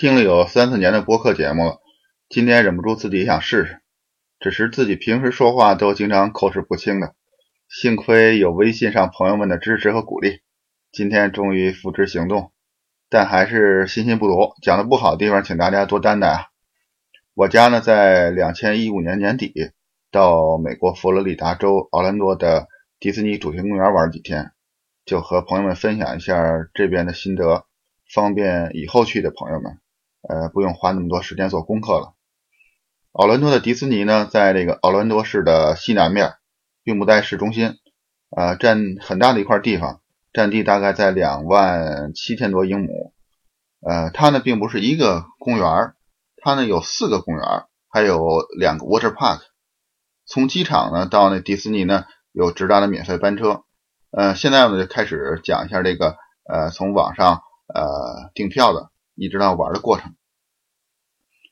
听了有三四年的播客节目了，今天忍不住自己想试试，只是自己平时说话都经常口齿不清的，幸亏有微信上朋友们的支持和鼓励，今天终于付之行动，但还是信心不足，讲的不好的地方请大家多担待啊。我家呢在两千一五年年底到美国佛罗里达州奥兰多的迪士尼主题公园玩几天，就和朋友们分享一下这边的心得，方便以后去的朋友们。呃，不用花那么多时间做功课了。奥兰多的迪士尼呢，在这个奥兰多市的西南面，并不在市中心，呃，占很大的一块地方，占地大概在两万七千多英亩。呃，它呢并不是一个公园，它呢有四个公园，还有两个 water park。从机场呢到那迪士尼呢有直达的免费班车。呃，现在呢就开始讲一下这个呃从网上呃订票的。一直到玩的过程。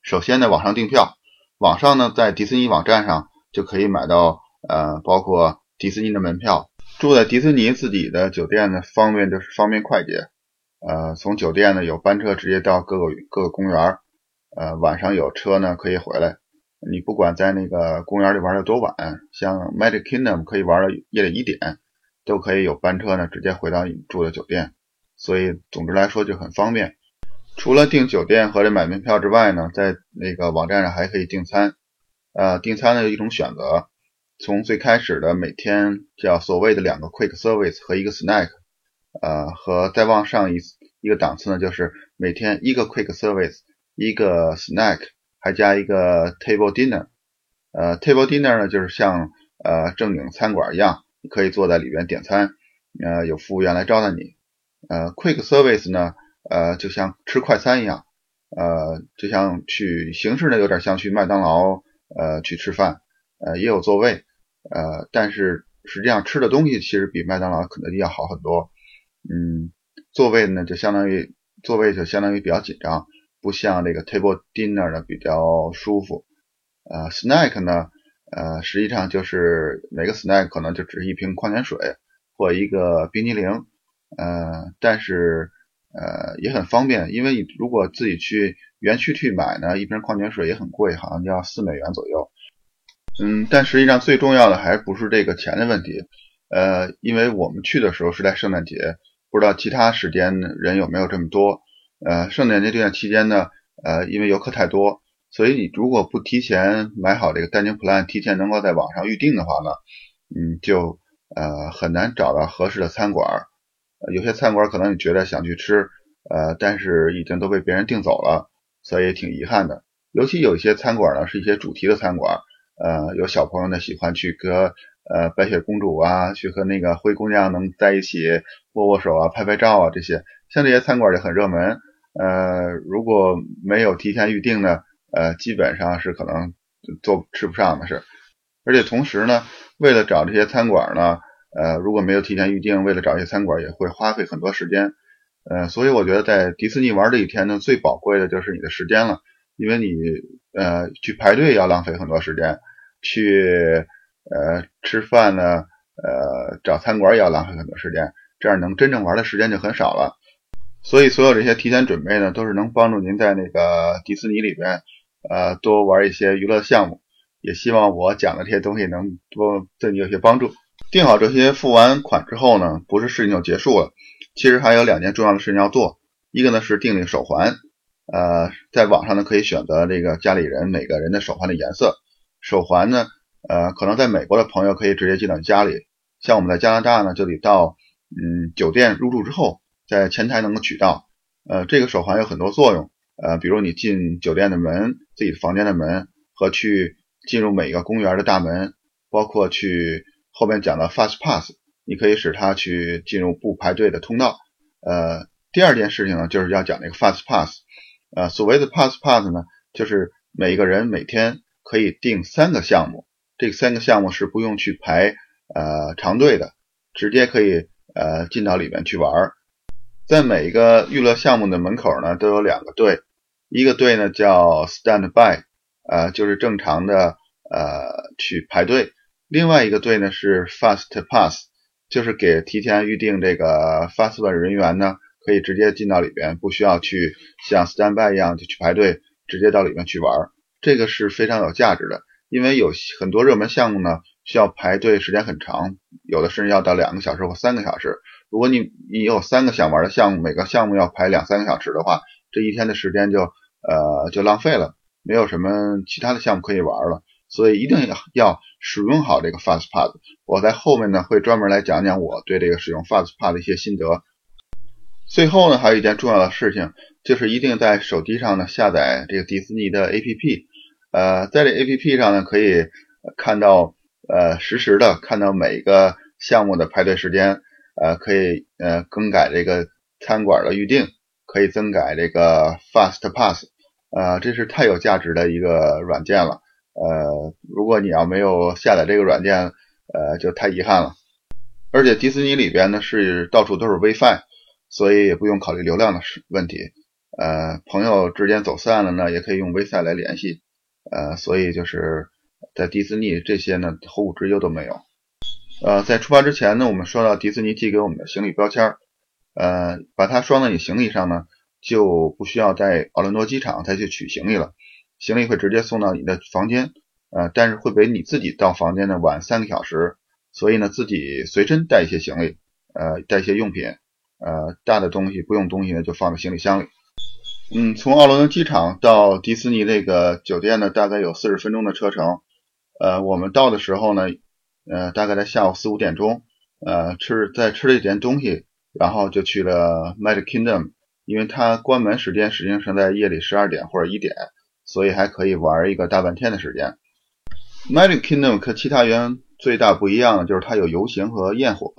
首先呢，网上订票，网上呢在迪士尼网站上就可以买到呃，包括迪士尼的门票。住在迪士尼自己的酒店呢，方便就是方便快捷。呃，从酒店呢有班车直接到各个各个公园。呃，晚上有车呢可以回来。你不管在那个公园里玩的多晚，像 Magic Kingdom 可以玩到夜里一点，都可以有班车呢直接回到你住的酒店。所以总之来说就很方便。除了订酒店和这买门票之外呢，在那个网站上还可以订餐。呃，订餐呢有一种选择，从最开始的每天叫所谓的两个 quick service 和一个 snack，呃，和再往上一一个档次呢，就是每天一个 quick service，一个 snack，还加一个 table dinner。呃，table dinner 呢就是像呃正经餐馆一样，可以坐在里边点餐，呃，有服务员来招待你。呃，quick service 呢。呃，就像吃快餐一样，呃，就像去形式呢，有点像去麦当劳，呃，去吃饭，呃，也有座位，呃，但是实际上吃的东西其实比麦当劳、肯德基要好很多，嗯，座位呢就相当于座位就相当于比较紧张，不像这个 table dinner 呢比较舒服，呃，snack 呢，呃，实际上就是每个 snack 可能就只是一瓶矿泉水或一个冰激凌，呃，但是。呃，也很方便，因为你如果自己去园区去买呢，一瓶矿泉水也很贵，好像要四美元左右。嗯，但实际上最重要的还不是这个钱的问题。呃，因为我们去的时候是在圣诞节，不知道其他时间人有没有这么多。呃，圣诞节这段期间呢，呃，因为游客太多，所以你如果不提前买好这个 dining plan，提前能够在网上预定的话呢，嗯，就呃很难找到合适的餐馆。有些餐馆可能你觉得想去吃，呃，但是已经都被别人订走了，所以挺遗憾的。尤其有一些餐馆呢，是一些主题的餐馆，呃，有小朋友呢喜欢去和呃白雪公主啊，去和那个灰姑娘能在一起握握手啊、拍拍照啊这些，像这些餐馆就很热门。呃，如果没有提前预定呢，呃，基本上是可能做吃不上的事。而且同时呢，为了找这些餐馆呢。呃，如果没有提前预定，为了找一些餐馆也会花费很多时间。呃，所以我觉得在迪士尼玩这一天呢，最宝贵的就是你的时间了，因为你呃去排队要浪费很多时间，去呃吃饭呢，呃找餐馆也要浪费很多时间，这样能真正玩的时间就很少了。所以所有这些提前准备呢，都是能帮助您在那个迪士尼里边呃多玩一些娱乐项目。也希望我讲的这些东西能多对你有些帮助。订好这些，付完款之后呢，不是事情就结束了。其实还有两件重要的事情要做。一个呢是订那个手环，呃，在网上呢可以选择这个家里人每个人的手环的颜色。手环呢，呃，可能在美国的朋友可以直接寄到家里，像我们在加拿大呢，就得到嗯酒店入住之后，在前台能够取到。呃，这个手环有很多作用，呃，比如你进酒店的门、自己房间的门和去进入每个公园的大门，包括去。后面讲的 Fast Pass，你可以使它去进入不排队的通道。呃，第二件事情呢，就是要讲那个 Fast Pass。呃，所谓的 Fast Pass 呢，就是每个人每天可以定三个项目，这三个项目是不用去排呃长队的，直接可以呃进到里面去玩。在每一个娱乐项目的门口呢，都有两个队，一个队呢叫 Stand By，呃，就是正常的呃去排队。另外一个队呢是 Fast Pass，就是给提前预定这个 Fast Pass 人员呢，可以直接进到里边，不需要去像 standby 一样就去排队，直接到里面去玩。这个是非常有价值的，因为有很多热门项目呢需要排队时间很长，有的甚至要到两个小时或三个小时。如果你你有三个想玩的项目，每个项目要排两三个小时的话，这一天的时间就呃就浪费了，没有什么其他的项目可以玩了。所以一定要要使用好这个 FastPass。我在后面呢会专门来讲讲我对这个使用 FastPass 的一些心得。最后呢，还有一件重要的事情，就是一定在手机上呢下载这个迪士尼的 APP。呃，在这 APP 上呢，可以看到呃实时的看到每个项目的排队时间，呃，可以呃更改这个餐馆的预订，可以增改这个 FastPass。呃，这是太有价值的一个软件了。呃，如果你要没有下载这个软件，呃，就太遗憾了。而且迪士尼里边呢是到处都是 WiFi。所以也不用考虑流量的问题，呃，朋友之间走散了呢，也可以用 Wi-Fi 来联系，呃，所以就是在迪士尼这些呢，后顾之忧都没有。呃，在出发之前呢，我们收到迪士尼寄给我们的行李标签，呃，把它装在你行李上呢，就不需要在奥兰多机场再去取行李了，行李会直接送到你的房间，呃，但是会比你自己到房间呢晚三个小时，所以呢，自己随身带一些行李，呃，带一些用品。呃，大的东西不用东西呢，就放在行李箱里。嗯，从奥伦多机场到迪士尼那个酒店呢，大概有四十分钟的车程。呃，我们到的时候呢，呃，大概在下午四五点钟。呃，吃在吃了一点东西，然后就去了 Magic Kingdom，因为它关门时间实际上是在夜里十二点或者一点，所以还可以玩一个大半天的时间。Magic Kingdom 和其他园最大不一样的就是它有游行和焰火。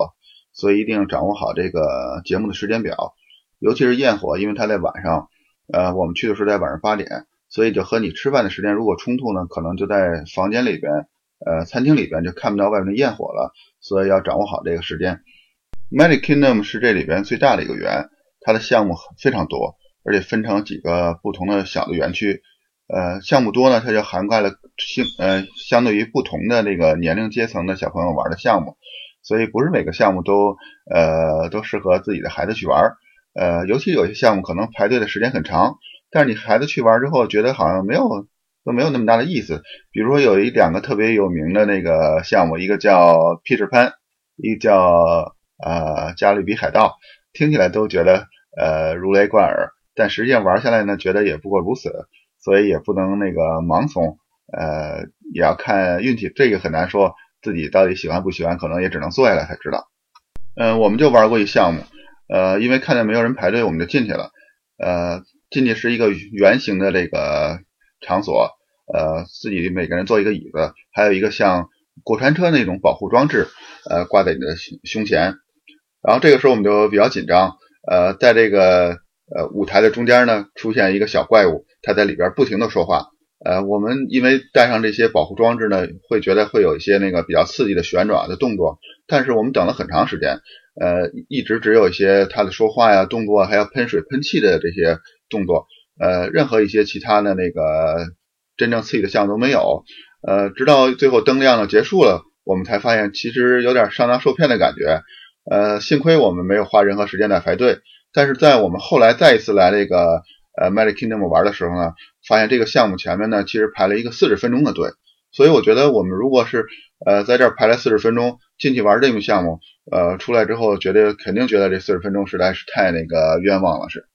所以一定掌握好这个节目的时间表，尤其是焰火，因为它在晚上，呃，我们去的时候在晚上八点，所以就和你吃饭的时间如果冲突呢，可能就在房间里边，呃，餐厅里边就看不到外面的焰火了，所以要掌握好这个时间。Magic Kingdom 是这里边最大的一个园，它的项目非常多，而且分成几个不同的小的园区，呃，项目多呢，它就涵盖了相呃相对于不同的那个年龄阶层的小朋友玩的项目。所以不是每个项目都呃都适合自己的孩子去玩，呃，尤其有些项目可能排队的时间很长，但是你孩子去玩之后觉得好像没有都没有那么大的意思。比如说有一两个特别有名的那个项目，一个叫 Peter Pan，一个叫呃加勒比海盗，听起来都觉得呃如雷贯耳，但实际上玩下来呢，觉得也不过如此，所以也不能那个盲从，呃，也要看运气，这个很难说。自己到底喜欢不喜欢，可能也只能坐下来才知道。嗯，我们就玩过一项目，呃，因为看见没有人排队，我们就进去了。呃，进去是一个圆形的这个场所，呃，自己每个人坐一个椅子，还有一个像过山车那种保护装置，呃，挂在你的胸胸前。然后这个时候我们就比较紧张，呃，在这个呃舞台的中间呢，出现一个小怪物，它在里边不停的说话。呃，我们因为带上这些保护装置呢，会觉得会有一些那个比较刺激的旋转的动作，但是我们等了很长时间，呃，一直只有一些他的说话呀、动作，还有喷水、喷气的这些动作，呃，任何一些其他的那个真正刺激的项目都没有，呃，直到最后灯亮了结束了，我们才发现其实有点上当受骗的感觉，呃，幸亏我们没有花任何时间在排队，但是在我们后来再一次来这个。呃，Magic Kingdom 玩的时候呢，发现这个项目前面呢，其实排了一个四十分钟的队，所以我觉得我们如果是呃在这儿排了四十分钟进去玩这个项目，呃，出来之后觉得肯定觉得这四十分钟实在是太那个冤枉了。是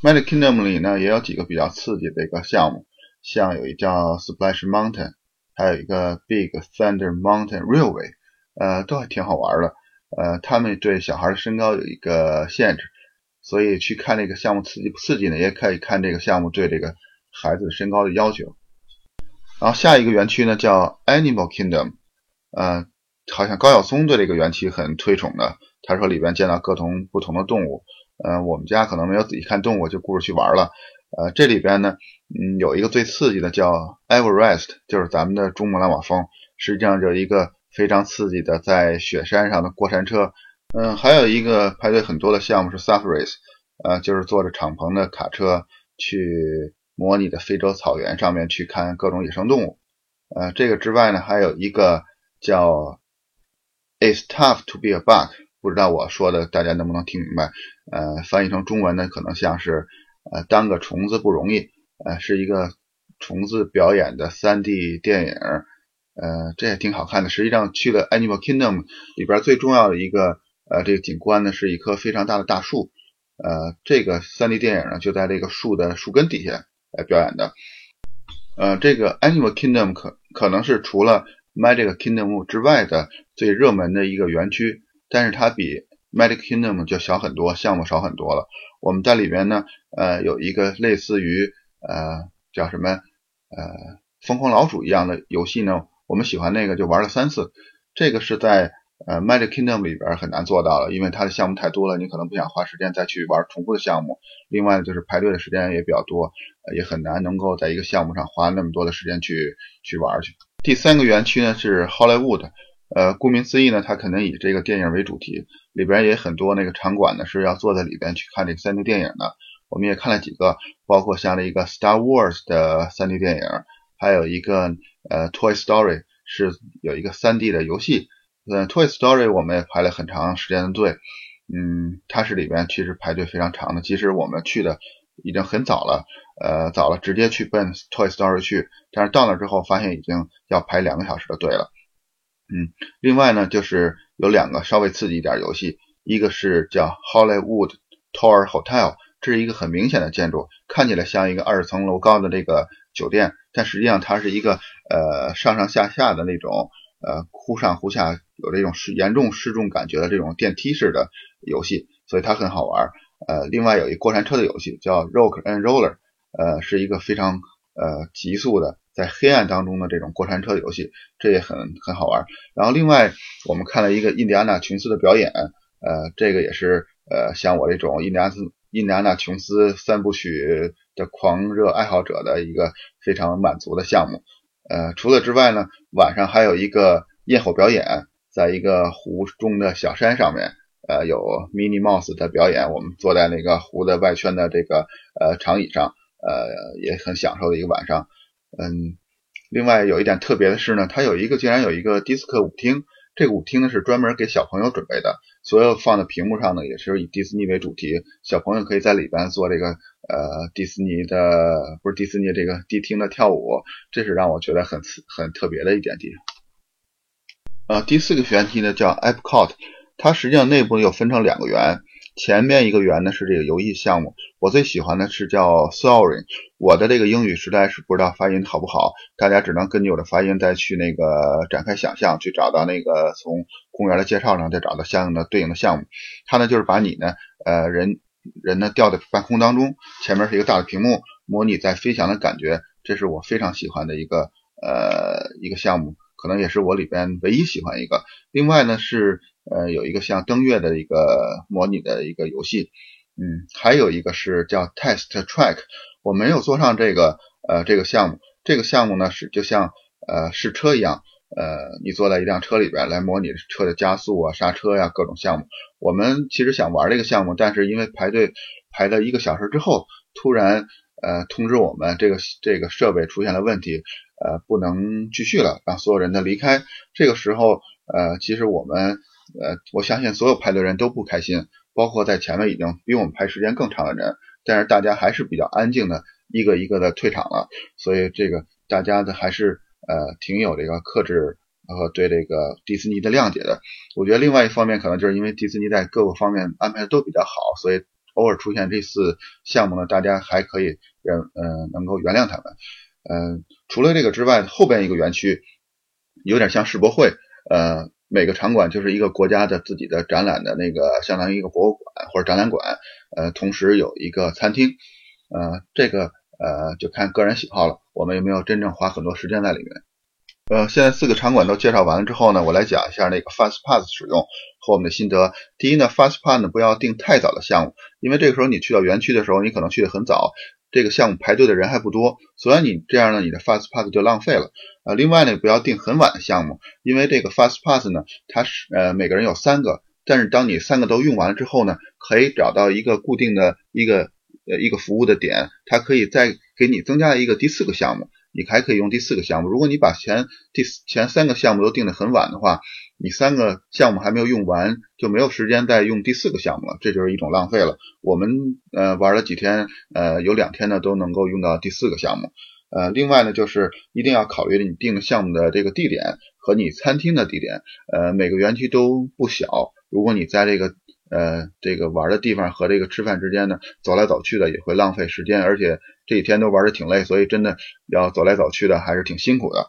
Magic Kingdom 里呢也有几个比较刺激的一个项目，像有一叫 Splash Mountain，还有一个 Big Thunder Mountain Railway，呃，都还挺好玩的。呃，他们对小孩的身高有一个限制。所以去看这个项目刺激不刺激呢？也可以看这个项目对这个孩子身高的要求。然后下一个园区呢叫 Animal Kingdom，呃，好像高晓松对这个园区很推崇的。他说里边见到各种不同的动物。呃，我们家可能没有仔细看动物，就顾着去玩了。呃，这里边呢，嗯，有一个最刺激的叫 Everest，就是咱们的珠穆朗玛峰，实际上就是一个非常刺激的在雪山上的过山车。嗯，还有一个排队很多的项目是 Safaris，呃，就是坐着敞篷的卡车去模拟的非洲草原上面去看各种野生动物。呃，这个之外呢，还有一个叫 It's tough to be a bug"，不知道我说的大家能不能听明白？呃，翻译成中文呢，可能像是呃当个虫子不容易，呃，是一个虫子表演的 3D 电影，呃，这也挺好看的。实际上去了 Animal Kingdom 里边最重要的一个呃这个景观呢，是一棵非常大的大树，呃，这个 3D 电影呢就在这个树的树根底下来表演的。呃，这个 Animal Kingdom 可可能是除了 Magic Kingdom 之外的最热门的一个园区。但是它比 Magic Kingdom 就小很多，项目少很多了。我们在里边呢，呃，有一个类似于呃叫什么呃疯狂老鼠一样的游戏呢。我们喜欢那个，就玩了三次。这个是在呃 Magic Kingdom 里边很难做到了，因为它的项目太多了，你可能不想花时间再去玩重复的项目。另外就是排队的时间也比较多，也很难能够在一个项目上花那么多的时间去去玩去。第三个园区呢是 Hollywood。呃，顾名思义呢，它可能以这个电影为主题，里边也很多那个场馆呢是要坐在里边去看这个 3D 电影的。我们也看了几个，包括像这一个 Star Wars 的 3D 电影，还有一个呃 Toy Story 是有一个 3D 的游戏。呃，Toy Story 我们也排了很长时间的队，嗯，它是里边其实排队非常长的。其实我们去的已经很早了，呃，早了直接去奔 Toy Story 去，但是到那之后发现已经要排两个小时的队了。嗯，另外呢，就是有两个稍微刺激一点游戏，一个是叫 Hollywood Tower Hotel，这是一个很明显的建筑，看起来像一个二十层楼高的这个酒店，但实际上它是一个呃上上下下的那种呃忽上忽下，有这种失严重失重感觉的这种电梯式的游戏，所以它很好玩。呃，另外有一过山车的游戏叫 Rock and Roller，呃，是一个非常呃急速的。在黑暗当中的这种过山车游戏，这也很很好玩。然后另外我们看了一个印第安纳琼斯的表演，呃，这个也是呃像我这种印第安斯印第安纳琼斯三部曲的狂热爱好者的一个非常满足的项目。呃，除了之外呢，晚上还有一个焰火表演，在一个湖中的小山上面，呃，有 Mini Mouse 的表演。我们坐在那个湖的外圈的这个呃长椅上，呃，也很享受的一个晚上。嗯，另外有一点特别的是呢，它有一个竟然有一个迪斯科舞厅，这个舞厅呢是专门给小朋友准备的，所有放在屏幕上呢也是以迪士尼为主题，小朋友可以在里边做这个呃迪士尼的不是迪士尼这个迪厅的跳舞，这是让我觉得很很特别的一点地方。呃，第四个旋梯呢叫 Epcot，它实际上内部又分成两个圆。前面一个圆呢是这个游戏项目，我最喜欢的是叫 Sorry，。我的这个英语实在是不知道发音好不好，大家只能根据我的发音再去那个展开想象，去找到那个从公园的介绍上再找到相应的对应的项目。它呢就是把你呢呃人人呢吊在半空当中，前面是一个大的屏幕，模拟在飞翔的感觉，这是我非常喜欢的一个呃一个项目，可能也是我里边唯一喜欢一个。另外呢是。呃，有一个像登月的一个模拟的一个游戏，嗯，还有一个是叫 Test Track，我没有做上这个呃这个项目，这个项目呢是就像呃试车一样，呃，你坐在一辆车里边来模拟车的加速啊、刹车呀各种项目。我们其实想玩这个项目，但是因为排队排了一个小时之后，突然呃通知我们这个这个设备出现了问题，呃不能继续了，让所有人都离开。这个时候呃其实我们。呃，我相信所有排队人都不开心，包括在前面已经比我们排时间更长的人，但是大家还是比较安静的，一个一个的退场了，所以这个大家的还是呃挺有这个克制和对这个迪士尼的谅解的。我觉得另外一方面可能就是因为迪士尼在各个方面安排的都比较好，所以偶尔出现这次项目呢，大家还可以认嗯能够原谅他们。嗯，除了这个之外，后边一个园区有点像世博会，呃。每个场馆就是一个国家的自己的展览的那个，相当于一个博物馆或者展览馆，呃，同时有一个餐厅，呃，这个呃就看个人喜好了。我们有没有真正花很多时间在里面？呃，现在四个场馆都介绍完了之后呢，我来讲一下那个 Fast Pass 使用和我们的心得。第一呢，Fast Pass 呢不要定太早的项目，因为这个时候你去到园区的时候，你可能去的很早。这个项目排队的人还不多，所以你这样呢，你的 Fast Pass 就浪费了呃。另外呢，不要订很晚的项目，因为这个 Fast Pass 呢，它是呃每个人有三个，但是当你三个都用完了之后呢，可以找到一个固定的一个呃一个服务的点，它可以再给你增加一个第四个项目，你还可以用第四个项目。如果你把前第前三个项目都定的很晚的话，你三个项目还没有用完，就没有时间再用第四个项目了，这就是一种浪费了。我们呃玩了几天，呃有两天呢都能够用到第四个项目。呃，另外呢就是一定要考虑你定项目的这个地点和你餐厅的地点，呃每个园区都不小，如果你在这个呃这个玩的地方和这个吃饭之间呢走来走去的也会浪费时间，而且这几天都玩的挺累，所以真的要走来走去的还是挺辛苦的。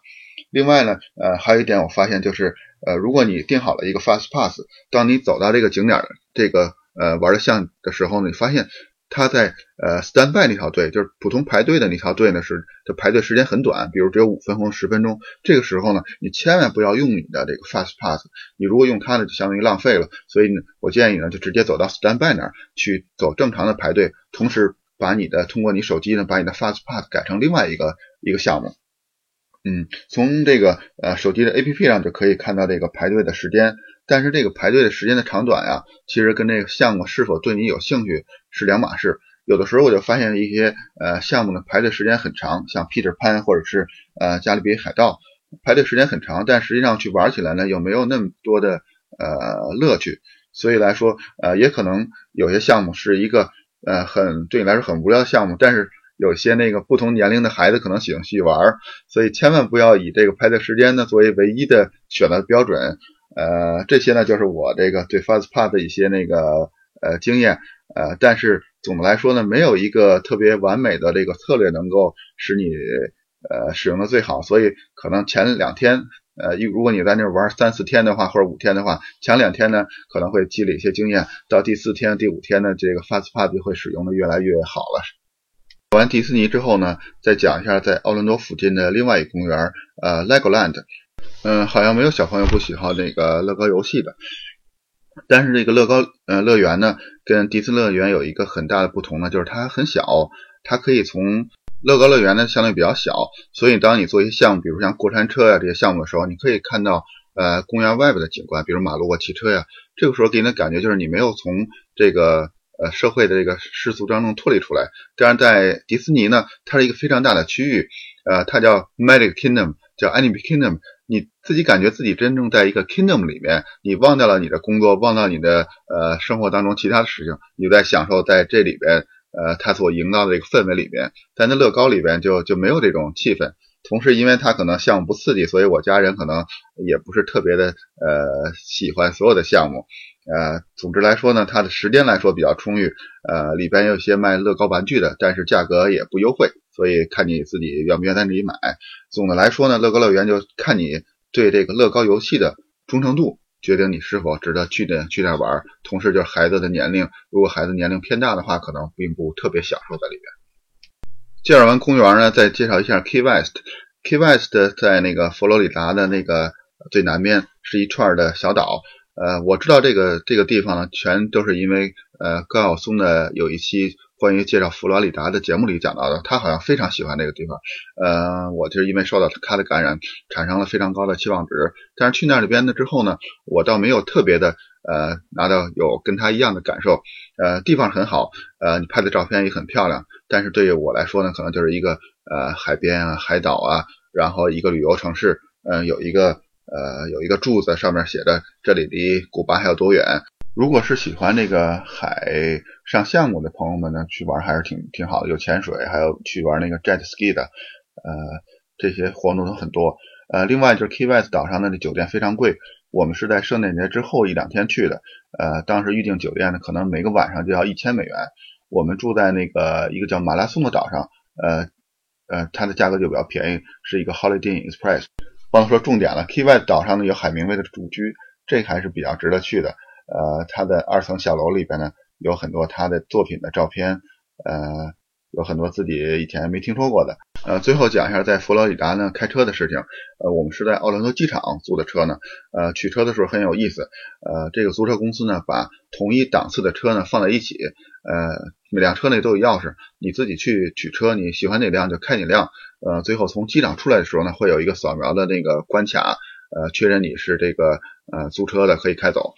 另外呢，呃，还有一点我发现就是，呃，如果你定好了一个 fast pass，当你走到这个景点这个呃玩的项的时候呢，你发现它在呃 stand by 那条队，就是普通排队的那条队呢是的排队时间很短，比如只有五分钟、十分钟。这个时候呢，你千万不要用你的这个 fast pass，你如果用它呢，就相当于浪费了。所以呢，我建议呢，就直接走到 stand by 那儿去走正常的排队，同时把你的通过你手机呢，把你的 fast pass 改成另外一个一个项目。嗯，从这个呃手机的 APP 上就可以看到这个排队的时间，但是这个排队的时间的长短呀，其实跟这个项目是否对你有兴趣是两码事。有的时候我就发现一些呃项目呢排队时间很长，像 Peter Pan 或者是呃加勒比海盗，排队时间很长，但实际上去玩起来呢又没有那么多的呃乐趣。所以来说呃也可能有些项目是一个呃很对你来说很无聊的项目，但是。有些那个不同年龄的孩子可能喜欢去玩，所以千万不要以这个排队时间呢作为唯一的选择标准。呃，这些呢就是我这个对 FastPass 的一些那个呃经验。呃，但是总的来说呢，没有一个特别完美的这个策略能够使你呃使用的最好。所以可能前两天呃，如果你在那玩三四天的话，或者五天的话，前两天呢可能会积累一些经验，到第四天、第五天呢，这个 FastPass 就会使用的越来越好了。走完迪士尼之后呢，再讲一下在奥兰多附近的另外一个公园，呃，Legoland。嗯，好像没有小朋友不喜欢那个乐高游戏的。但是这个乐高呃乐园呢，跟迪士尼乐园有一个很大的不同呢，就是它很小，它可以从乐高乐园呢相对比较小，所以当你做一些项目，比如像过山车呀这些项目的时候，你可以看到呃公园外边的景观，比如马路啊、汽车呀。这个时候给你的感觉就是你没有从这个。呃，社会的这个世俗当中脱离出来。当然，在迪士尼呢，它是一个非常大的区域，呃，它叫 Magic Kingdom，叫 Animal Kingdom。你自己感觉自己真正在一个 Kingdom 里面，你忘掉了你的工作，忘掉你的呃生活当中其他的事情，你在享受在这里边，呃，它所营造的这个氛围里边。在那乐高里边就就没有这种气氛。同时，因为它可能项目不刺激，所以我家人可能也不是特别的呃喜欢所有的项目。呃，总之来说呢，它的时间来说比较充裕，呃，里边有些卖乐高玩具的，但是价格也不优惠，所以看你自己愿不愿意在这里买。总的来说呢，乐高乐园就看你对这个乐高游戏的忠诚度，决定你是否值得去的去那玩。同时，就是孩子的年龄，如果孩子年龄偏大的话，可能并不特别享受在里边。介绍完公园呢，再介绍一下 Key West。Key West 在那个佛罗里达的那个最南边，是一串的小岛。呃，我知道这个这个地方呢，全都是因为呃高晓松的有一期关于介绍佛罗里达的节目里讲到的，他好像非常喜欢这个地方。呃，我就是因为受到他的感染，产生了非常高的期望值。但是去那里边呢之后呢，我倒没有特别的呃拿到有跟他一样的感受。呃，地方很好，呃，你拍的照片也很漂亮。但是对于我来说呢，可能就是一个呃海边啊、海岛啊，然后一个旅游城市，嗯，有一个。呃，有一个柱子，上面写着这里离古巴还有多远。如果是喜欢这个海上项目的朋友们呢，去玩还是挺挺好的，有潜水，还有去玩那个 jet ski 的，呃，这些活动都很多。呃，另外就是 Key West 岛上的那酒店非常贵，我们是在圣诞节之后一两天去的，呃，当时预订酒店呢，可能每个晚上就要一千美元。我们住在那个一个叫马拉松的岛上，呃呃，它的价格就比较便宜，是一个 Holiday Express。忘了说重点了，KY 岛上呢有海明威的故居，这还是比较值得去的。呃，他的二层小楼里边呢有很多他的作品的照片，呃，有很多自己以前没听说过的。呃，最后讲一下在佛罗里达呢开车的事情。呃，我们是在奥兰多机场租的车呢。呃，取车的时候很有意思。呃，这个租车公司呢把同一档次的车呢放在一起，呃，每辆车内都有钥匙，你自己去取车，你喜欢哪辆就开哪辆。呃，最后从机场出来的时候呢，会有一个扫描的那个关卡，呃，确认你是这个呃租车的，可以开走。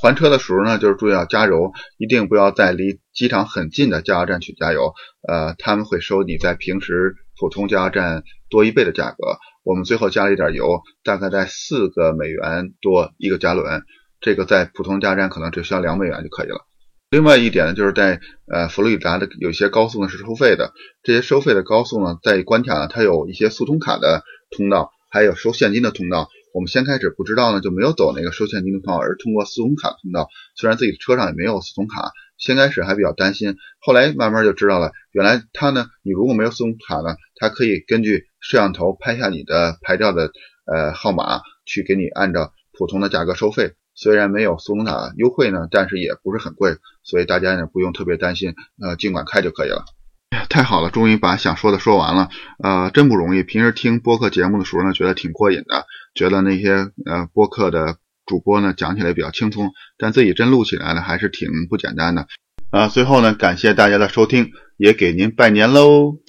还车的时候呢，就是注意要加油，一定不要在离机场很近的加油站去加油，呃，他们会收你在平时普通加油站多一倍的价格。我们最后加了一点油，大概在四个美元多一个加仑，这个在普通加油站可能只需要两美元就可以了。另外一点呢，就是在呃佛罗里达的有些高速呢是收费的，这些收费的高速呢，在关卡呢它有一些速通卡的通道，还有收现金的通道。我们先开始不知道呢，就没有走那个收现金的通道，而是通过速通卡通道。虽然自己车上也没有速通卡，先开始还比较担心，后来慢慢就知道了，原来它呢，你如果没有速通卡呢，它可以根据摄像头拍下你的牌照的呃号码，去给你按照普通的价格收费。虽然没有速通卡优惠呢，但是也不是很贵，所以大家呢不用特别担心，呃，尽管开就可以了。太好了，终于把想说的说完了，呃，真不容易。平时听播客节目的时候呢，觉得挺过瘾的，觉得那些呃播客的主播呢讲起来比较轻松，但自己真录起来呢还是挺不简单的。啊，最后呢，感谢大家的收听，也给您拜年喽。